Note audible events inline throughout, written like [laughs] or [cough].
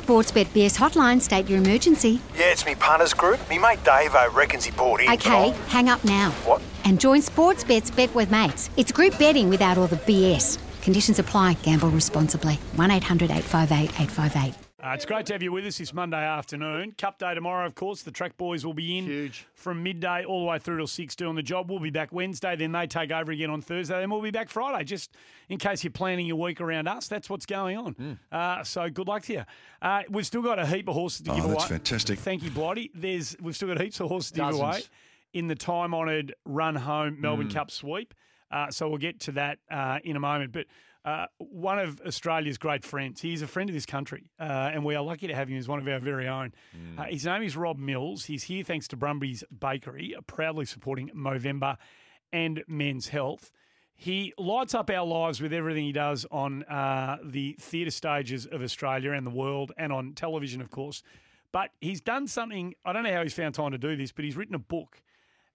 Sportsbet BS hotline, state your emergency. Yeah, it's me punters group. Me mate Dave I reckons he bought in. Okay, I'll- hang up now. What? And join Sportsbet's Bet with Mates. It's group betting without all the BS. Conditions apply. Gamble responsibly. 1 800 858 858. Uh, it's great to have you with us this Monday afternoon. Cup day tomorrow, of course. The track boys will be in Huge. from midday all the way through till six doing the job. We'll be back Wednesday, then they take over again on Thursday, then we'll be back Friday. Just in case you're planning your week around us, that's what's going on. Hmm. Uh, so good luck to you. Uh, we've still got a heap of horses to Oh, give away. that's fantastic. Thank you, Blighty. There's we've still got heaps of horses to give away in the time honoured run home Melbourne Hmm. Cup sweep. Uh, so we'll get to that uh, in a moment. But uh, one of Australia's great friends, he's a friend of this country, uh, and we are lucky to have him as one of our very own. Uh, his name is Rob Mills. He's here thanks to Brumby's Bakery, proudly supporting Movember and Men's Health. He lights up our lives with everything he does on uh, the theatre stages of Australia and the world, and on television, of course. But he's done something. I don't know how he's found time to do this, but he's written a book.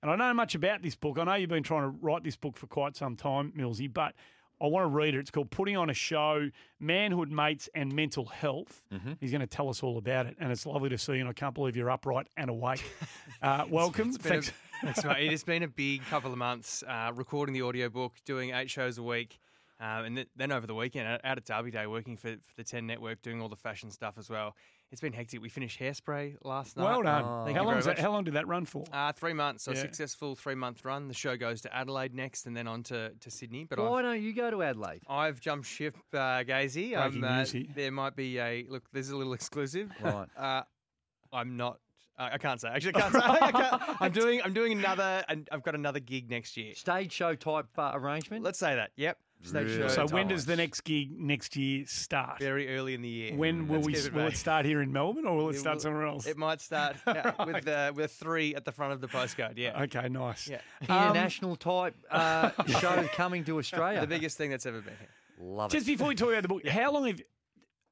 And I don't know much about this book. I know you've been trying to write this book for quite some time, Millsy, but I want to read it. It's called Putting on a Show Manhood, Mates, and Mental Health. He's going to tell us all about it. And it's lovely to see you, and I can't believe you're upright and awake. [laughs] Uh, welcome. It's a- Thanks. [laughs] Thanks. It has been a big couple of months uh, recording the audiobook, doing eight shows a week, um, and th- then over the weekend out- out at Derby Day working for, for the 10 Network, doing all the fashion stuff as well. It's been hectic. We finished Hairspray last night. Well done. Thank how, long that, how long did that run for? Uh, three months, so Yeah. successful three month run. The show goes to Adelaide next, and then on to, to Sydney. But Why I've, don't you go to Adelaide? I've jumped ship, uh, Gazy. Um, Breaking uh, news there might be a look. There's a little exclusive. Right. Uh, I'm not. Uh, I can't say. Actually, I can't say. [laughs] I can't, I'm doing. I'm doing another. And I've got another gig next year. Stage show type uh, arrangement? Let's say that. Yep. Stage Really? show. so when does the next gig next year start? Very early in the year. When will Let's we? keep it Will vague. it start here in Melbourne, or will it It start will- somewhere else? It might start [laughs] uh, with uh, with three at the front of the postcode. Yeah. Okay, nice. Yeah. International type uh, [laughs] show coming to Australia. The biggest thing that's ever been here. Love it. Just before we talk about the book, how long have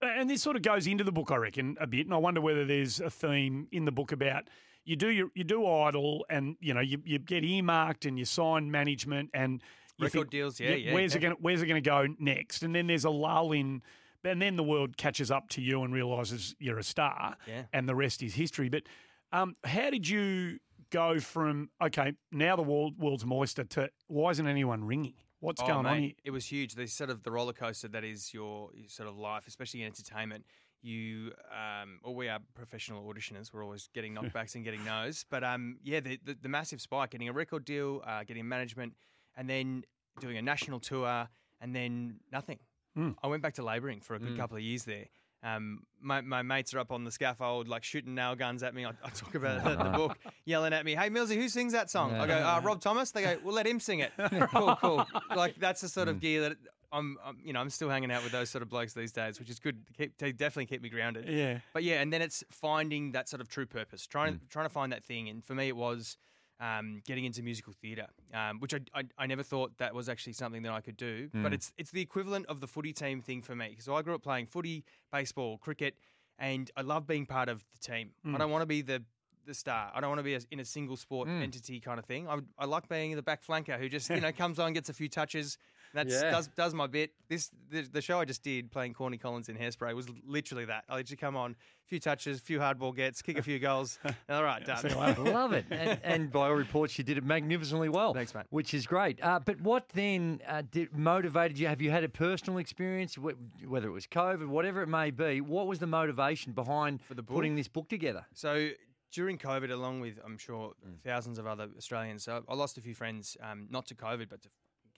and this sort of goes into the book, I reckon, a bit, and I wonder whether there's a theme in the book about you do your, you do Idol, and you know you, you get earmarked and you sign management and you Record think, deals, yeah, yeah, Where's it going? Where's it going to go next? And then there's a lull in, and then the world catches up to you and realizes you're a star, Yeah. and the rest is history. But um, how did you go from okay now the world, world's moister to why isn't anyone ringing? What's Oh, going on here? It was huge. The sort of the roller coaster that is your, your sort of life, especially in entertainment. You, um, well, we are professional auditioners. We're always getting [laughs] knockbacks and getting no's. But um, yeah, the, the the massive spike, getting a record deal, uh, getting management, and then doing a national tour, and then nothing. Mm. I went back to labouring for a good couple of years there. Um, my, my mates are up on the scaffold, like shooting nail guns at me. I, I talk about it in the book, yelling at me, "Hey, Millsy, who sings that song?" I go, uh, "Rob Thomas." They go, "Well, let him sing it." [laughs] cool, cool. Like that's the sort of gear that I'm, I'm, you know, I'm still hanging out with those sort of blokes these days, which is good. To keep, to definitely keep me grounded. Yeah. But yeah, and then it's finding that sort of true purpose, trying trying to find that thing. And for me, it was um, getting into musical theatre, um, which I, I I never thought that was actually something that I could do. But it's it's the equivalent of the footy team thing for me. So I grew up playing footy, baseball, cricket, and I love being part of the team. I don't want to be the the star. I don't want to be a, in a single sport entity kind of thing. I, I like being the back flanker who just you [laughs] know comes on, gets a few touches. That's Yeah. does does my bit. This the, the show I just did playing Corny Collins in Hairspray was literally that. I literally come on, a few touches, a few hardball gets, kick a few goals. [laughs] All right, done. Love it. And, [laughs] and by all reports, you did it magnificently well. Thanks, mate. Which is great. Uh, but what then uh, did, motivated you? Have you had a personal experience, whether it was COVID, whatever it may be? What was the motivation behind For the book? putting this book together? So during COVID, along with I'm sure thousands of other Australians, so I lost a few friends, um, not to COVID, but to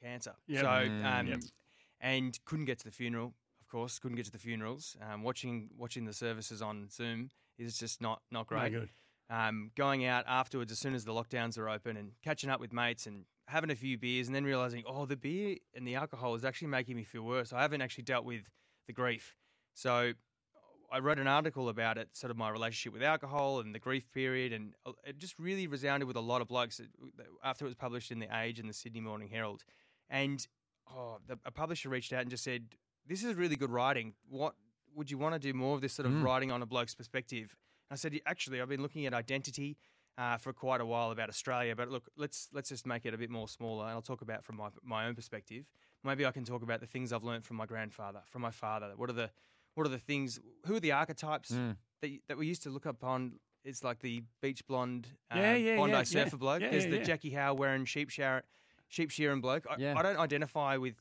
cancer. Yep. So Mm, um, yep. and couldn't get to the funeral. Of course, couldn't get to the funerals. Um, watching watching the services on Zoom is just not not great. good. Um, going out afterwards as soon as the lockdowns are open and catching up with mates and having a few beers and then realizing, oh, the beer and the alcohol is actually making me feel worse. I haven't actually dealt with the grief. So I wrote an article about it, sort of my relationship with alcohol and the grief period, and uh, it just really resounded with a lot of blokes after it was published in the Age and the Sydney Morning Herald. And oh, the, a publisher reached out and just said, "This is really good writing. What would you want to do more of this sort of mm. writing on a bloke's perspective?" And I said, "Actually, I've been looking at identity." Uh, for quite a while about Australia, but look, let's let's just make it a bit more smaller, and I'll talk about from my my own perspective. Maybe I can talk about the things I've learned from my grandfather, from my father. What are the what are the things? Who are the archetypes mm. that that we used to look upon? It's like the beach blonde, uh, yeah, yeah, Bondi yeah, surfer bloke. There's the. Jackie Howe wearing sheep shower, sheep shearing bloke. I, Yeah. I don't identify with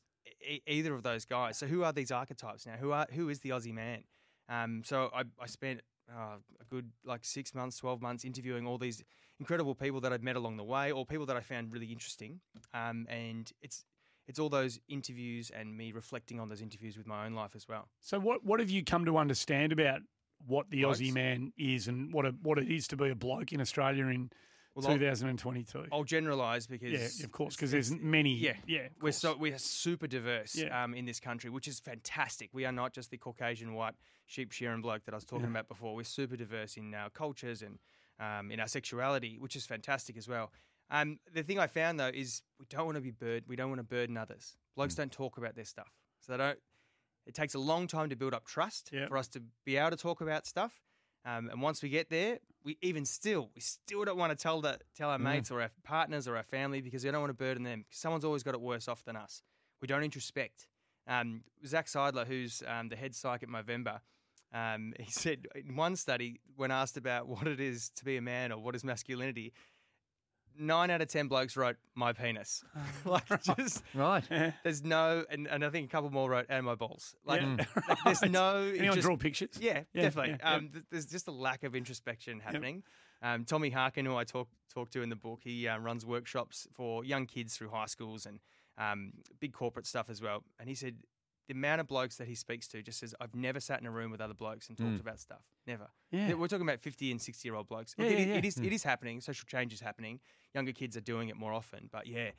e- either of those guys. So who are these archetypes now? Who are who is the Aussie man? Um, so I, I spent uh, a good like six months, twelve months interviewing all these incredible people that I'd met along the way, or people that I found really interesting. Um, and it's it's all those interviews and me reflecting on those interviews with my own life as well. So what what have you come to understand about what the Blokes? Aussie man is and what a, what it is to be a bloke in Australia in Well, I'll- 2022? I'll generalize because yeah, of course, because there's many. Yeah, yeah. We're so we are super diverse Yeah. um, in this country, which is fantastic. We are not just the Caucasian white sheep shearing bloke that I was talking Yeah. about before. We're super diverse in our cultures and um, in our sexuality, which is fantastic as well. Um, the thing I found though is we don't want to be burden. We don't want to burden others. Blokes Mm. don't talk about their stuff, so they don't. It takes a long time to build up trust Yeah. for us to be able to talk about stuff. Um, and once we get there, we even still we still don't want to tell the tell our Mm. mates or our partners or our family because we don't want to burden them. someone's always got it worse off than us. We don't introspect. Um, Zac Seidler, who's um, the head psych at Movember, um, [laughs] he said in one study when asked about what it is to be a man or what is masculinity, nine out of ten blokes wrote my penis. [laughs] [laughs] like just [laughs] Right. there's no, and, and I think a couple more wrote and my balls. Like, Yeah. like, there's no. Anyone just- draw pictures? yeah, Yeah, definitely. yeah, um, th- there's just a lack of introspection happening. Um, Tommy Harkin, who I talk talk to in the book, he uh, runs workshops for young kids through high schools and um, big corporate stuff as well. And he said the amount of blokes that he speaks to just says, "I've never sat in a room with other blokes and talked mm. about stuff. Never. Yeah. We're talking about 50 and 60 year old blokes. Yeah, it, yeah, is- yeah. it is it is happening. Social change is happening. Younger kids are doing it more often. But yeah,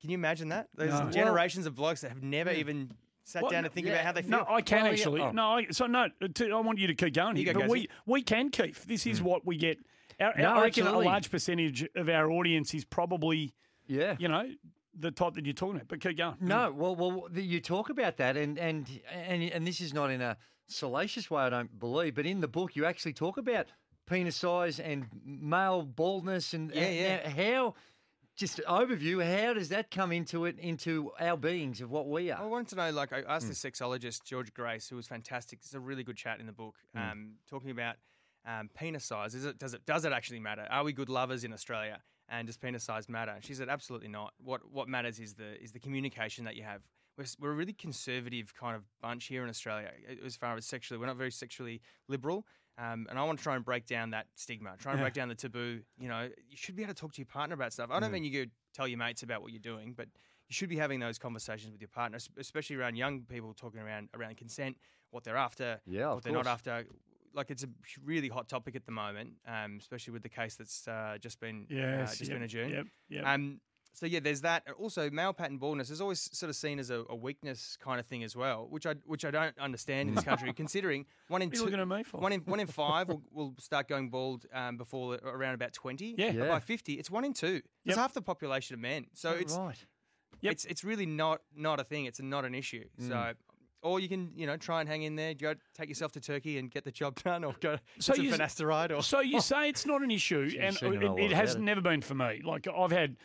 can you imagine that? There's No. Well- generations of blokes that have never even sat Well, down and think yeah, about how they feel. No, I can Well, actually. oh. No, I, so no. To, I want you to keep going here, go, but we we can keep. This is mm. what we get. Our, No, I reckon absolutely. a large percentage of our audience is probably, Yeah. you know, the type that you're talking about. But keep going. No, well, well, you talk about that, and and and and this is not in a salacious way, I don't believe, but in the book you actually talk about penis size and male baldness, and Yeah, yeah. and how. Just overview, how does that come into it, into our beings of what we are? I are? wanted to know, like, I Hmm. asked the sexologist Georgia Grace, who was fantastic. It's a really good chat in the book, Hmm. um, talking about um, penis size. Is it does it does it actually matter? Are we good lovers in Australia? And does penis size matter? And she said, absolutely not. What what matters is the is the communication that you have. We're, we're a really conservative kind of bunch here in Australia as far as sexually. We're not very sexually liberal. Um, and I want to try and break down that stigma, try and break down the taboo. You know, you should be able to talk to your partner about stuff. I Mm. don't mean you go tell your mates about what you're doing, but you should be having those conversations with your partner, especially around young people talking around around consent, what they're after, Yeah, what they're not after. Like it's a really hot topic at the moment, um, especially with the case that's uh, just been Yes, uh, just yep, been adjourned. Yep, yep. Um, so yeah, there's that. Also, male pattern baldness is always sort of seen as a, a weakness kind of thing as well, which I which I don't understand in this country. [laughs] considering one in What are you two, looking at me for? one in one in [laughs] five will, will start going bald um, before around about twenty. Yeah. Yeah. by fifty, it's one in two. It's half the population of men. So it's right. Yep. it's it's really not not a thing. It's not an issue. Mm. So. Or you can, you know, try and hang in there. Go take yourself to Turkey and get the job [laughs] done, or go So so you some finasteride, or So you [laughs] say it's not an issue, and it, it it has it. never been for me. Like I've had,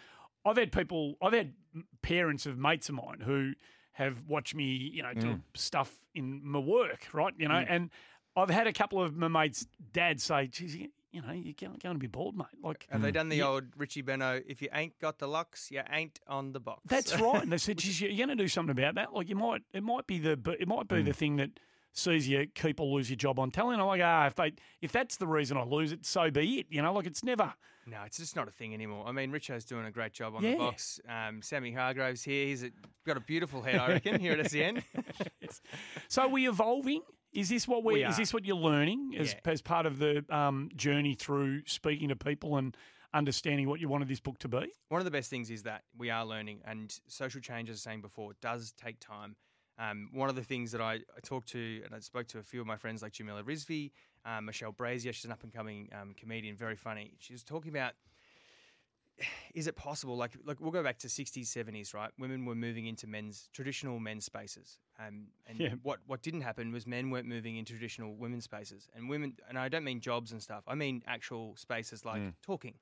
I've had people, I've had parents of mates of mine who have watched me, you know, do Mm. stuff in my work, right? You know, and I've had a couple of my mates' dads say, "Geez, you, you know, you're going, going to be bald, mate." Like Have they done the Yeah. old Richie Benaud? If you ain't got the locks, you ain't on the box. That's [laughs] right. And they said, "Geez, you're going to do something about that. Like you might, it might be the, it might be Mm. the thing that sees you keep or lose your job on talent. I'm like, ah, if they, if that's the reason I lose it, so be it. You know, like it's never. no, it's just not a thing anymore. I mean, Richo's doing a great job on Yeah. the box. Um, Sammy Hargrove's here. He's a, got a beautiful head, I reckon, here at SEN. [laughs] So are we evolving? Is this what we're, We is this what you're learning as, Yeah. as part of the um, journey through speaking to people and understanding what you wanted this book to be? One of the best things is that we are learning, and social change, as I was saying before, does take time. Um, one of the things that I, I talked to and I spoke to a few of my friends like Jamila Rizvi, um, Michelle Brasier, she's an up and coming um, comedian, very funny. She was talking about is it possible? Like, like we'll go back to 60s, 70s, right? Women were moving into men's traditional men's spaces, um, and Yeah. what what didn't happen was men weren't moving into traditional women's spaces, and women. And I don't mean jobs and stuff. I mean actual spaces like talking,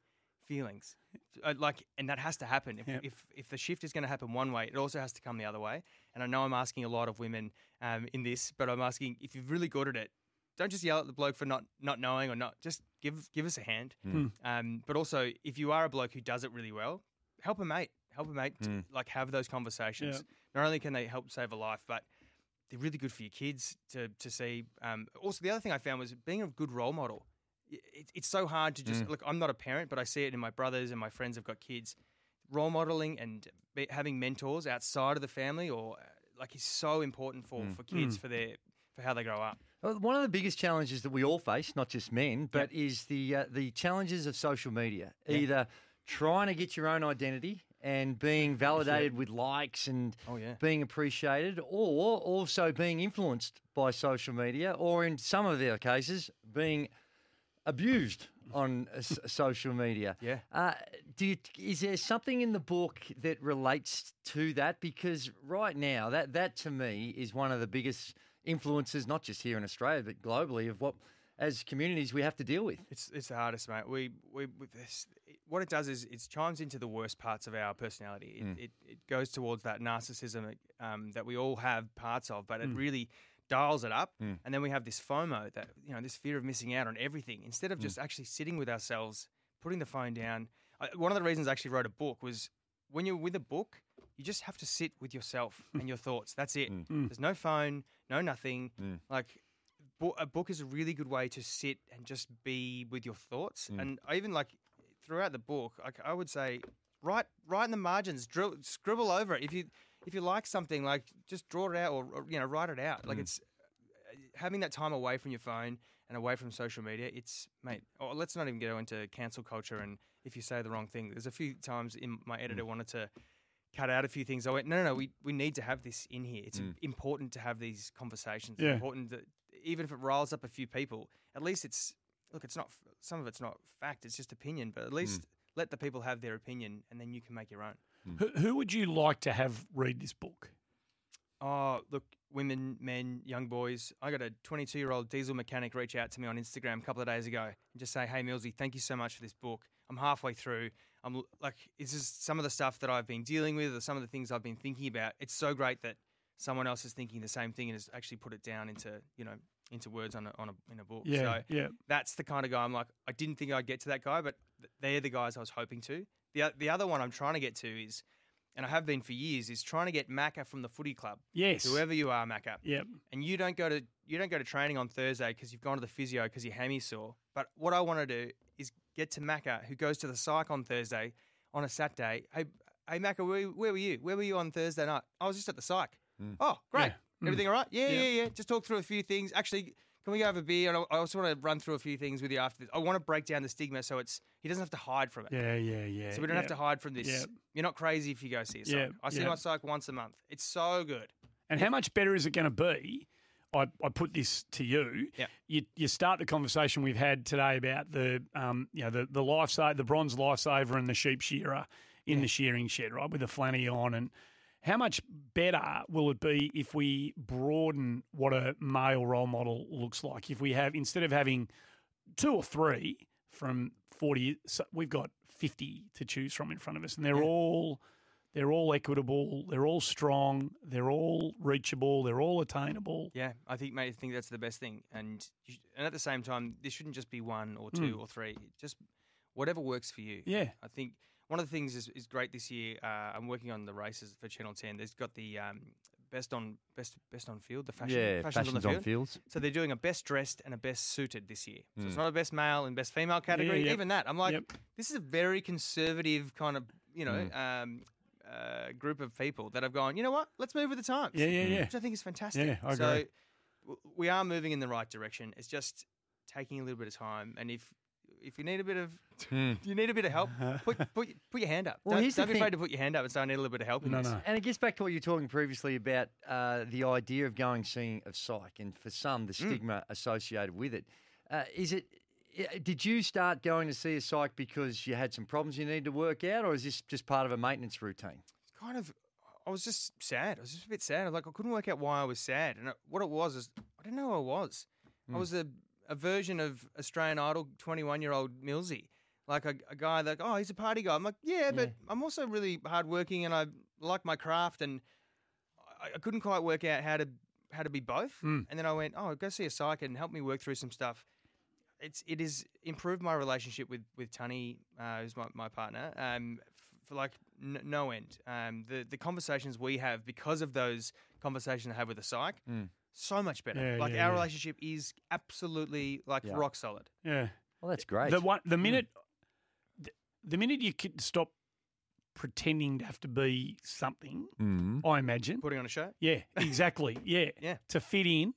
feelings, uh, like, and that has to happen. If Yeah. if, if the shift is going to happen one way, it also has to come the other way. And I know I'm asking a lot of women um, in this, but I'm asking if you're really good at it, don't just yell at the bloke for not not knowing or not. Just give give us a hand. Um, but also, if you are a bloke who does it really well, help a mate. Help a mate. To, like have those conversations. Yeah. Not only can they help save a life, but they're really good for your kids to to see. Um, also, the other thing I found was being a good role model. It, it's so hard to just look. I'm not a parent, but I see it in my brothers and my friends have got kids. Role modeling and be, having mentors outside of the family, or uh, like, is so important for for kids for their for how they grow up. One of the biggest challenges that we all face, not just men, but is the uh, the challenges of social media. Either trying to get your own identity and being [laughs] validated with likes and Oh, yeah. being appreciated, or also being influenced by social media, or in some of their cases, being abused on [laughs] social media. Yeah. Uh, do you, is there something in the book that relates to that? Because right now, that that to me is one of the biggest influences, not just here in Australia but globally, of what as communities we have to deal with. It's it's the hardest, mate. We we with this, what it does is it chimes into the worst parts of our personality. It hmm. it, it goes towards that narcissism um, that we all have parts of, but it hmm. really dials it up. Hmm. And then we have this FOMO that you know this fear of missing out on everything instead of just actually sitting with ourselves, putting the phone down. I, one of the reasons I actually wrote a book was when you're with a book, you just have to sit with yourself [laughs] mm. and your thoughts. That's it. Mm. Mm. There's no phone, no nothing. Like bo- a book is a really good way to sit and just be with your thoughts. And I even like throughout the book, like I would say, write write in the margins, drill, scribble over it. If you if you like something, like just draw it out or, or, you know write it out. Like it's uh, having that time away from your phone and away from social media. It's mate. Oh, let's not even go into cancel culture and if you say the wrong thing. There's a few times in my editor wanted to cut out a few things. I went, no, no, no. We we need to have this in here. It's mm. important to have these conversations. It's Yeah. important that even if it riles up a few people, at least it's look. It's not some of it's not fact. It's just opinion. But at mm. least let the people have their opinion, and then you can make your own. Mm. Who, who would you like to have read this book? Oh, look, women, men, young boys. I got a 22 year old diesel mechanic reach out to me on Instagram a couple of days ago and just say, Hey, Millsy, thank you so much for this book. I'm halfway through. I'm like, it's just some of the stuff that I've been dealing with or some of the things I've been thinking about. It's so great that someone else is thinking the same thing and has actually put it down into, you know, into words on a, on a, in a book. Yeah, so yeah. that's the kind of guy I'm like, I didn't think I'd get to that guy, but they're the guys I was hoping to. The, the other one I'm trying to get to is, and I have been for years, is trying to get Macca from the footy club. Yes. Whoever you are, Macca. Yep. And you don't go to you don't go to training on Thursday because you've gone to the physio because your hammy sore. But what I want to do is get to Macca, who goes to the psych on Thursday on a Saturday. Hey, hey Macca, where, where were you? Where were you on Thursday night? I was just at the psych. Hmm. Oh, great. Yeah. Hmm. Everything all right? Yeah, Yeah. yeah, yeah, Just talk through a few things. Actually, can we go have a beer? And I I also want to run through a few things with you after this. I want to break down the stigma so it's he doesn't have to hide from it. Yeah, yeah, yeah. So we don't yeah. have to hide from this. Yeah. You're not crazy if you go see a psych. Yeah, I see yeah. my psych once a month. It's so good. And how much better is it going to be? I, I put this to you. Yeah. You, you start the conversation we've had today about the um, you know the the lifesaver, the bronze lifesaver, and the sheep shearer in the shearing shed, right, with the flanny on. And how much better will it be if we broaden what a male role model looks like? If we have instead of having two or three from forty, so we've got fifty to choose from in front of us, and they're all they're all equitable. They're all strong. They're all reachable. They're all attainable. Yeah, I think, mate, I think that's the best thing. And you, and at the same time, this shouldn't just be one or two or three. Just whatever works for you. Hmm. Yeah. I think one of the things is, is great this year. Uh, I'm working on the races for Channel 10. There's got the um, best on best best on field, the fashion, yeah, fashions fashions on the field. fields. So they're doing a best dressed and a best suited this year. So it's not a best male and best female category. yep. Even that, I'm like, Yep. this is a very conservative kind of you know um, uh, group of people that have gone. You know what? Let's move with the times. Yeah, yeah, yeah. Which I think is fantastic. Yeah, I So agree. w- we are moving in the right direction. It's just taking a little bit of time. And if if you need a bit of, you need a bit of help, [laughs] put put, put your hand up. Well, don't don't be thing. afraid to put your hand up and say I need a little bit of help in No, this. no. And it gets back to what you were talking previously about uh, the idea of going seeing of psych, and for some, the stigma associated with it. Uh, is it? Did you start going to see a psych because you had some problems you needed to work out, or is this just part of a maintenance routine? It's kind of I was just sad. I was just a bit sad. Like I couldn't work out why I was sad, and what it was is I didn't know who I was. I hmm. was a, a version of Australian Idol twenty one year old Millsy, like a, a guy that oh he's a party guy. I'm like yeah, but I'm also really hardworking and I like my craft, and I, I couldn't quite work out how to how to be both. Hmm. And then I went oh go see a psych and help me work through some stuff. It's it has improved my relationship with with Tunny, uh, who's my, my partner, um, f- for like n- no end. Um, the the conversations we have because of those conversations I have with the psych, so much better. Yeah, like yeah, our yeah. relationship is absolutely like Yeah. rock solid. Yeah. Well, that's great. The one, the minute, the, the minute you can stop pretending to have to be something, Mm. I imagine. Putting on a show. Yeah, exactly. Yeah, [laughs] Yeah. To fit in,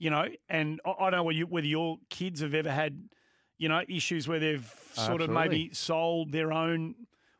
you know, and I, I don't know whether, you, whether your kids have ever had, you know, issues where they've sort of maybe sold their own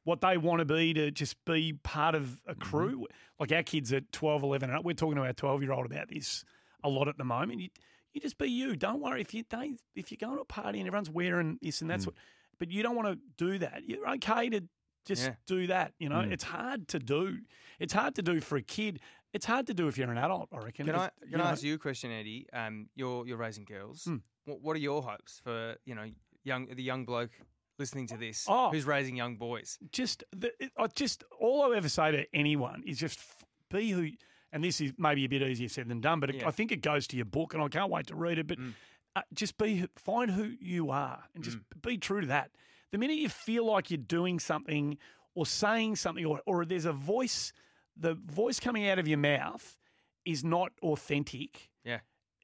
what they want to be to just be part of a mm-hmm. crew. Like our kids at 12, 11, and up, we're talking to our 12 year old about this a lot at the moment. You, you just be you. Don't worry if you don't, if you're going to a party and everyone's wearing this and that's mm. what, but you don't want to do that. You're okay to just Yeah. do that. You know, mm. it's hard to do. It's hard to do for a kid. It's hard to do if you're an adult. I reckon. Can I can you I ask you a question, Eddie? Um, you're you're raising girls. Hmm. What, what are your hopes for you know young the young bloke listening to this Oh. who's raising young boys? just the, it- I just all I ever say to anyone is just f- be who. And this is maybe a bit easier said than done, but it, Yeah. I think it goes to your book, and I can't wait to read it. But uh, just be find who you are, and just be true to that. The minute you feel like you're doing something or saying something, or, or there's a voice, the voice coming out of your mouth is not authentic. Yeah.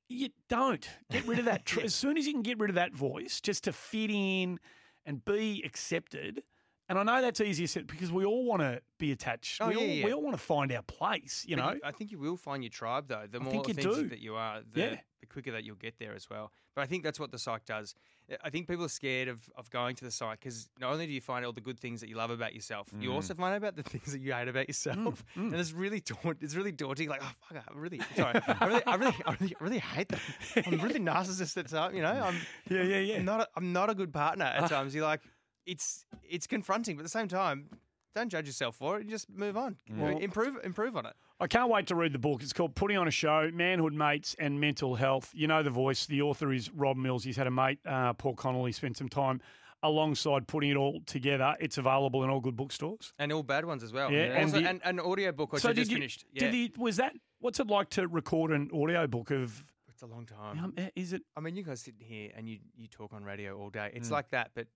You don't get rid of that. [laughs] Tr- As soon as you can get rid of that voice, just to fit in and be accepted. And I know that's easier said because we all want to be attached. Oh, we, yeah, all, yeah. we all want to find our place. You But know, I think you will find your tribe though. The more do. that you are, the, Yeah. the quicker that you'll get there as well. But I think that's what the psych does. I think people are scared of, of going to the psych because not only do you find all the good things that you love about yourself, you mm. also find out about the [laughs] things that you hate about yourself, mm, mm. and it's really daunt, it's really daunting. Like, oh fuck, I really sorry, I really, I really, I really, I really hate them. I'm really [laughs] narcissist at times. You know, I'm yeah, yeah, yeah. I'm not a, I'm not a good partner at times. You're like, it's it's confronting, but at the same time, don't judge yourself for it. You just move on, improve improve on it. I can't wait to read the book. It's called Putting on a Show Manhood Mates and Mental Health. You know the voice. The author is Rob Mills. He's had a mate, uh, Paul Connolly, spent some time alongside putting it all together. It's available in all good bookstores. And all bad ones as well. Yeah, and Also, the- and, an audio book which I did just you, finished. Yeah. Did he, was that, what's it like to record an audio book of, it's a long time. um, is it, I mean, you guys sit here and you, you talk on radio all day. Mm. It's like that, but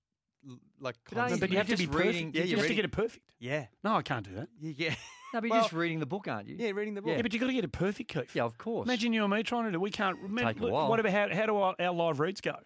like constant- but you have to be just perfect. reading- yeah, have you're to reading- get it perfect. yeah, No, I can't do that. yeah, yeah. [laughs] No, but you're Well- just reading the book, aren't you? yeah, reading the book. Yeah. But you've got to get it perfect, Keith. Yeah, of course. Imagine you and me trying to do it. We can't. Take a while. What about how, how do our, our live reads go?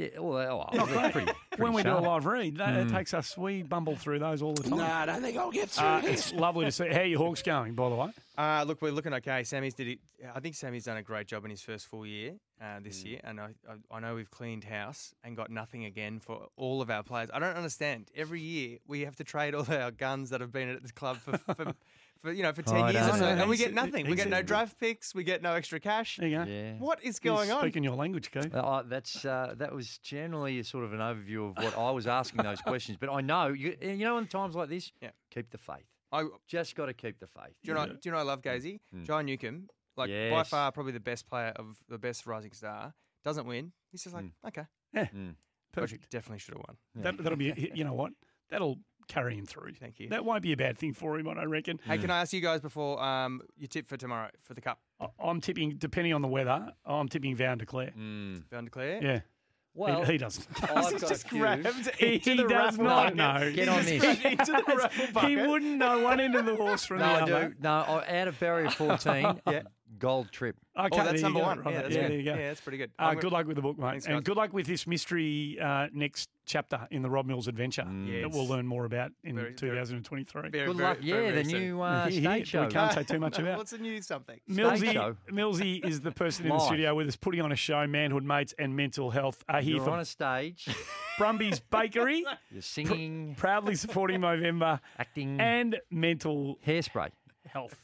Yeah, well, oh, they're pretty, pretty when we do a live read, that it takes us. We bumble through those all the time. I don't think I'll get through Uh, this. it's lovely to see. How are your Hawks going, by the way? Uh, look, we're looking okay. Sammy's did it. I think Sammy's done a great job in his first full year uh, this year, and I, I, I know we've cleaned house and got nothing again for all of our players. I don't understand. Every year we have to trade all our guns that have been at the club for, for, [laughs] for you know for ten I years or so, and we get nothing. We get no draft picks. We get no extra cash. There you go. Yeah. What is He's going on? Speaking your language, Keith. Uh, that's uh, that was generally a sort of an overview of what I was asking those questions. But I know you, you know, in times like this, Yeah. keep the faith. I, Just got to keep the faith. Do you know? Do you know? I love Gazy. John Newcombe, like by far probably the best player of the best rising star. Doesn't win. He's just like okay, Yeah, Mm. but perfect. Definitely should have won. That, that'll be. You know what? That'll carry him through. Thank you. That won't be a bad thing for him, I reckon. Hey, can I ask you guys before um, you tip for tomorrow for the cup? I- I'm tipping, depending on the weather. I'm tipping Vow and Declare. Bound to clear. Yeah, Well, he, he doesn't. I've [laughs] got a just few. grabbed He, into he the does raffle not bucket. know. Get on this. into the raffle He wouldn't know one end of the horse from No, the I other. do. No, I- out of barrier 14, [laughs] yeah. Gold trip. Okay, Oh, that's number one. Right, Yeah, that's yeah, good. there you go. Yeah, that's pretty good. Uh, good gonna- luck with the book, mate, Thanks, and good luck with this mystery uh, next chapter in the Rob Mills adventure Yes. that we'll learn more about in Very- very- 2023. Very, Good very- luck. very, Yeah, very the new uh, [laughs] Here, here, stage show. We can't say too much [laughs] about. What's the new something? Millsy, show. Millsy is the person in the [laughs] studio with us, putting on a show, manhood mates and mental health. are here You're for on a stage Brumby's Bakery, You're singing, proudly supporting Movember acting, and mental hairspray. health.